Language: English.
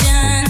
resuscitation